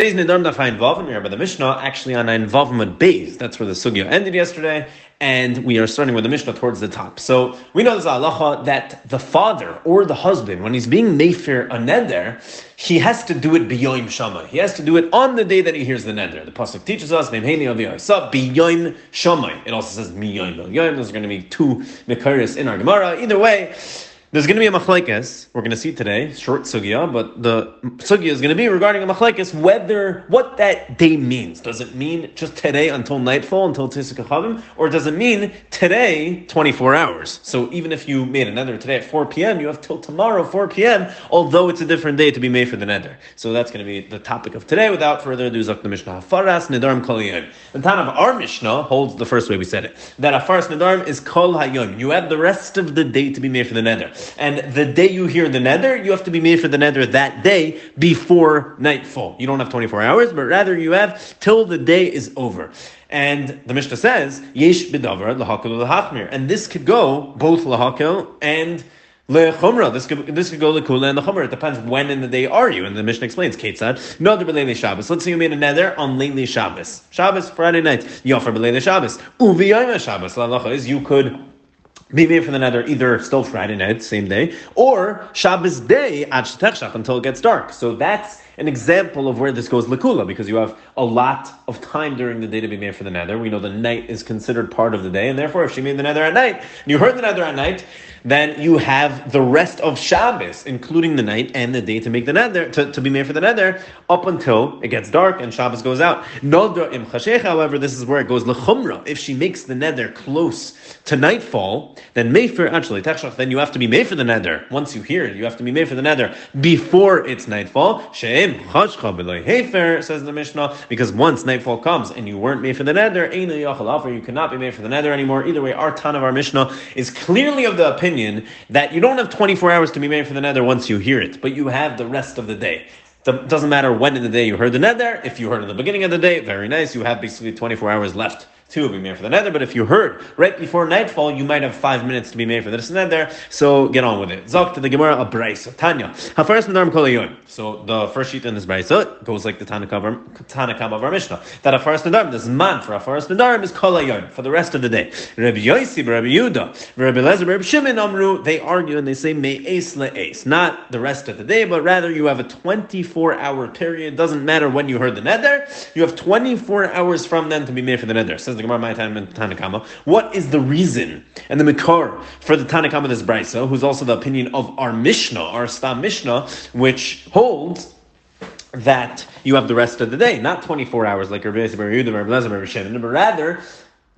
Today's Daf Vav, here by the Mishnah, actually on Ayin Vav Beis. That's where the Sugya ended yesterday, and we are starting with the Mishnah towards the top. So we know a halacha that the father or the husband, when he's being mefer a neder, he has to do it biyoim shama. He has to do it on the day that he hears the neder. The pasuk teaches us, biyoim shama. It also says miyoim. Those are going to be two mikaris in our Gemara. Either way, there's going to be a machlekes. We're going to see today, short sugya, but the sugya is going to be regarding a machlekes whether what that day means. Does it mean just today until nightfall, until Tisuk or does it mean today, 24 hours? So even if you made a neder today at 4 p.m., you have till tomorrow 4 p.m., although it's a different day to be made for the neder. So that's going to be the topic of today. Without further ado, Zak the Mishnah. Faras Nedarim Kol The time of our Mishnah holds the first way we said it. That a Faras Nedarim is Kol Hayom. You have the rest of the day to be made for the neder and the day you hear the neder, you have to be made for the neder that day before nightfall. You don't have 24 hours, but rather you have till the day is over. And the Mishnah says, Yesh bidavar lahakil lahachmir. And this could go both lahakil and lechumra. This could this could go lekula and the chumra. It depends when in the day are you. And the Mishnah explains Ketzad. No b'leili Shabbos. Let's say you made a neder on Leili Shabbos. Shabbos Friday night. Yofer b'leili Shabbos. Uviyayim Shabbos. La is you could be made for the neder either still Friday night, same day, or Shabbos day at until it gets dark. So that's an example of where this goes lakula, because you have a lot of time during the day to be made for the neder. We know the night is considered part of the day, and therefore if she made the neder at night, and you heard the neder at night, then you have the rest of Shabbos, including the night and the day to make the neder, to, to be made for the neder, up until it gets dark and Shabbos goes out. Nodra im however, this is where it goes lechumra. If she makes the neder close to nightfall, then mefer actually then you have to be made for the neder. Once you hear it, you have to be made for the neder before it's nightfall. Sheim chashcha hefer says the Mishnah, because once nightfall comes and you weren't made for the neder, you cannot be made for the neder anymore. Either way, our ton of our Mishnah is clearly of the opinion opinion that you don't have 24 hours to be made for the neder once you hear it, but you have the rest of the day. It doesn't matter when in the day you heard the neder. If you heard in the beginning of the day, very nice. You have basically 24 hours left to be made for the neder. But if you heard right before nightfall, you might have five minutes to be made for this neder. So get on with it. Zok to the Gemara a brisa. Tanya. Hafaras nedarim kol So the first sheet in this brisa goes like the Tanakam of our Mishnah. That a hafaras nedarim, this man for hafaras nedarim is kol for the rest of the day. Rabbi Yosi, Rabbi Yuda, Rabbi Lezer, Rabbi Shimon Amru. They argue and they say me ace le ace, not the rest of the day, but rather you have a 24 hour period. Doesn't matter when you heard the neder. You have 24 hours from then to be made for the nether. Says the Gemara, my time and Tanakama. What is the reason and the Mikar for the Tanakama this Brisa, who's also the opinion of our Mishnah, our Stam Mishnah, which holds that you have the rest of the day, not 24 hours like Rabbi Yisrael, Rabbi Yehuda, Rabbi Shimon, but rather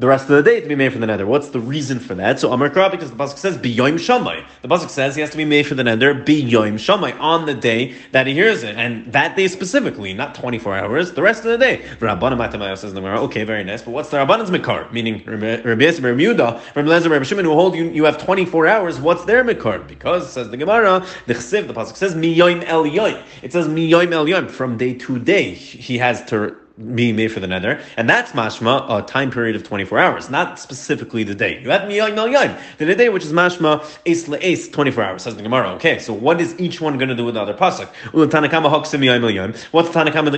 the rest of the day to be made for the neder. What's the reason for that? So Amar Kra, because the pasuk says biyoim shamai. The pasuk says he has to be made for the neder biyoim shamai on the day that he hears it, and that day specifically, not twenty four hours, the rest of the day. Rabbanim Matamaya says the okay, very nice, but what's the Rabbanim's mikar? Meaning Rabbi Rabbi Yehuda, Rabbi Lezer, Rabbi Shimon, who hold you, you have twenty four hours. What's their mikar? Because says the Gemara, the chsiv, the pasuk says miyoim el yoim. It says miyoim el yoim from day to day. He has to being made for the neder, and that's mashma a time period of 24 hours, not specifically the day. You have miyoyim el yoyim, the day which is mashma ace ace 24 hours. Says the Gemara. Okay, so what is each one going to do with the other pasuk? What's Tanakama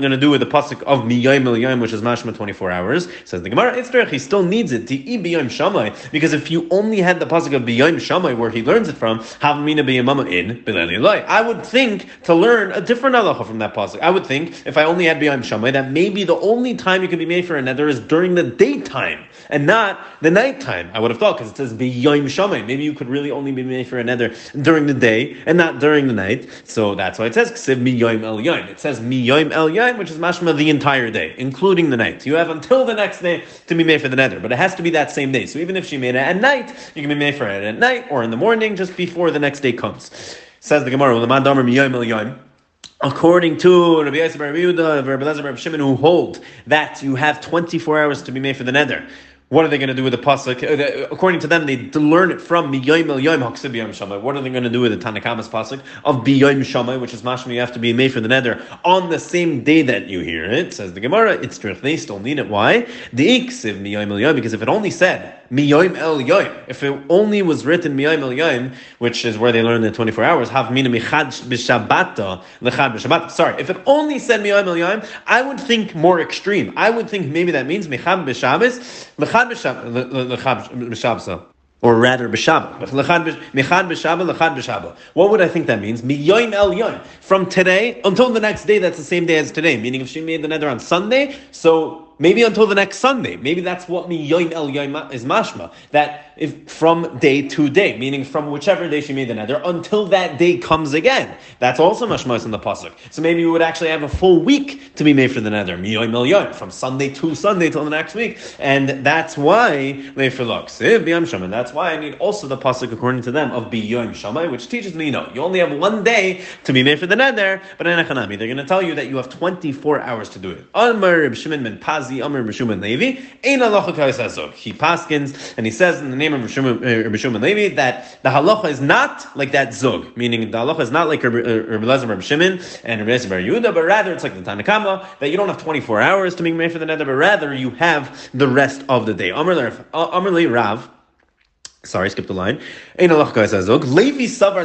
going to do with the pasuk of miyoyim el yoyim, which is mashma 24 hours? Says the Gemara. It's He still needs it to eat biyoyim shamai because if you only had the pasuk of biyoyim shamai where he learns it from, havmina biyamama in I would think to learn a different halacha from that pasuk. I would think if I only had biyoyim shamai that maybe the only time you can be made for a neder is during the daytime and not the nighttime. I would have thought because it says b'yoyim shamay. Maybe you could really only be made for a neder during the day and not during the night. So that's why it says ksiv miyoyim el yoyim. It says miyoyim el yoyim, which is mashma the entire day, including the night. You have until the next day to be made for the neder, but it has to be that same day. So even if she made it at night, you can be made for it at night or in the morning, just before the next day comes. Says the Gemara, according to Rabbi Yisrael, Rabbi Yehuda, Rabbi Lezer, Rabbi Shimon, who hold that you have 24 hours to be made for the neder. What are they going to do with the pasuk? Uh, according to them, they learn it from Miyoim El Yom Haksib Yom Shamay. What are they going to do with the Tanakama's pasuk of Biyoim Shamay, which is mashma you have to be made for the neder on the same day that you hear it? Says the Gemara, it's true. They still need it. Why? The Iksiv El Yom, because if it only said Miyoim El Yom, if it only was written Miyoim El Yom, which is where they learn the 24 hours, have mina Michad B'Shabbata, Lechad B'Shabbat. Sorry, if it only said Miyoim El Yom, I would think more extreme. I would think maybe that means Michad B'Shabbos, Lechad Or rather. What would I think that means? From today until the next day, that's the same day as today. Meaning, if she made the neder on Sunday, so maybe until the next Sunday. Maybe that's what miyoim el yoim is mashma. That if from day to day, meaning from whichever day she made the neder until that day comes again. That's also mashmas in the pasuk. So maybe you would actually have a full week to be made for the neder, miyoim el yoim, from Sunday to Sunday till the next week, and that's why for looks and that's why I need also the pasuk according to them of biyoim shamay, which teaches me you no, you only have one day to be made for the neder, but in they're going to tell you that you have 24 hours to do it. Amar Shimon ben Pazi, Amar Rishum Levi, Ein halacha He paskins and he says in the name of Rishum eh, and Levi that the halacha is not like that zug, meaning the halacha is not like Rabbi eh, Lezer Rabbi Shimon and Rabbi Bar Yehuda, but rather it's like the Tanakama that you don't have 24 hours to make made for the neder, but rather you have the rest of the day. Amr Le eh, Rav. Sorry, skip the line. Zog. Levi savar.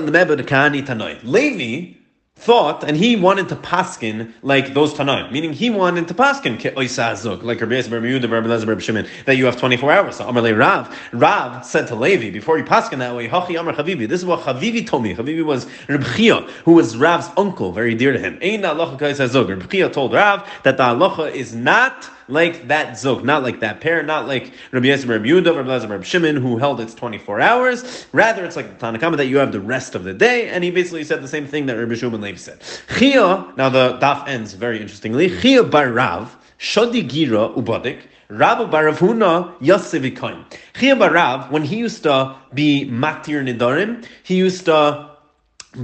Levi thought, and he wanted to paskin like those Tanaim, meaning he wanted to paskin like Rabbi Yisrael, Rabbi Yehuda, Rabbi Shimon, that you have 24 hours. So Amarle Rav, Rav said to Levi, before he paskin that way, Hachi Amar Chavivi, this is what Chavivi told me. Chavivi was Rabbi Chia, who was Rav's uncle, very dear to him. Ein halacha kaisazog. Rabbi Chia told Rav that the halacha is not like that zog, not like that pair, not like Rabbi Yisrael, Rabbi Yehuda, Rabbi Lezer, Rabbi Shimon, who held its 24 hours. Rather, it's like the Tanakama that you have the rest of the day, and he basically said the same thing that Rabbi Shimon Levi said. Chia, now the daf ends very interestingly. Chia bar Rav, Shodi Gira Ubadik, Rav Baravhuna Yasivikoin. Chia bar Rav, when he used to be Matir Nidarim, he used to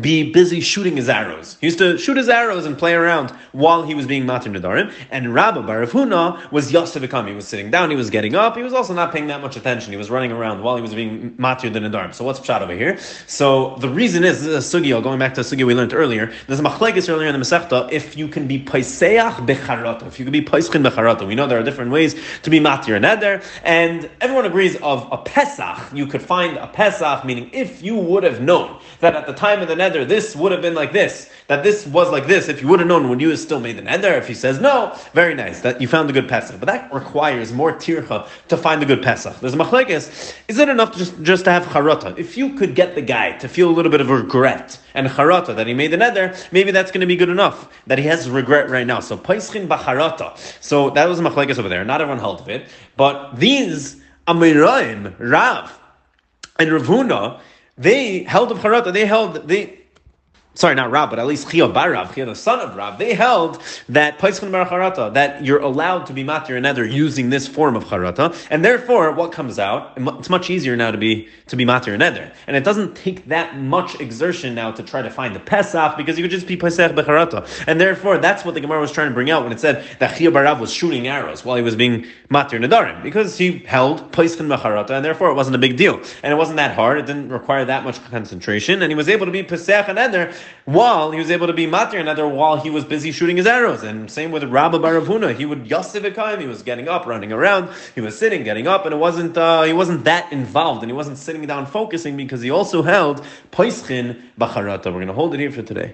be busy shooting his arrows. He used to shoot his arrows and play around while he was being Matir Nadarim. And Rabbi Barafuna was Yosef He was sitting down, he was getting up, he was also not paying that much attention. He was running around while he was being Matir the Nadarim. So what's Pshat over here? So the reason is, this is a going back to a we learned earlier, there's a machlekes earlier in the Masechta, if you can be Paiseach Becharata, if you can be Paischin Becharata. We know there are different ways to be Matir and Eder, and everyone agrees of a Pesach, you could find a Pesach, meaning if you would have known that at the time of the neder, this would have been like this, that this was like this, if you would have known when you still made the neder, if he says no, very nice, that you found a good Pesach. But that requires more tircha to find a good Pesach. There's a machlekes, is it enough just, just to have charata? If you could get the guy to feel a little bit of regret and charata that he made the neder, maybe that's going to be good enough, that he has regret right now. So paischin bacharata. So that was machlekes over there. Not everyone held of it. But these Amoraim, Rav, and Ravuna, they held of Harata, they held, they, sorry, not Rab, but at least Chia bar Rav, Chia the son of Rab, they held that Paischon bar Charata, that you're allowed to be matir another using this form of Charata, and therefore what comes out, it's much easier now to be to be matir another, and it doesn't take that much exertion now to try to find the Pesach because you could just be Pesach becharata, and therefore that's what the Gemara was trying to bring out when it said that Chia bar Rav was shooting arrows while he was being matir nadarim because he held Paischon becharata, and therefore it wasn't a big deal, and it wasn't that hard, it didn't require that much concentration, and he was able to be Pesach another while he was able to be matir another while he was busy shooting his arrows. And same with Rabba Baravuna, he would yasivikayim, he was getting up, running around, he was sitting, getting up, and it wasn't uh, he wasn't that involved, and he wasn't sitting down focusing because he also held Paischin Bacharata. We're going to hold it here for today.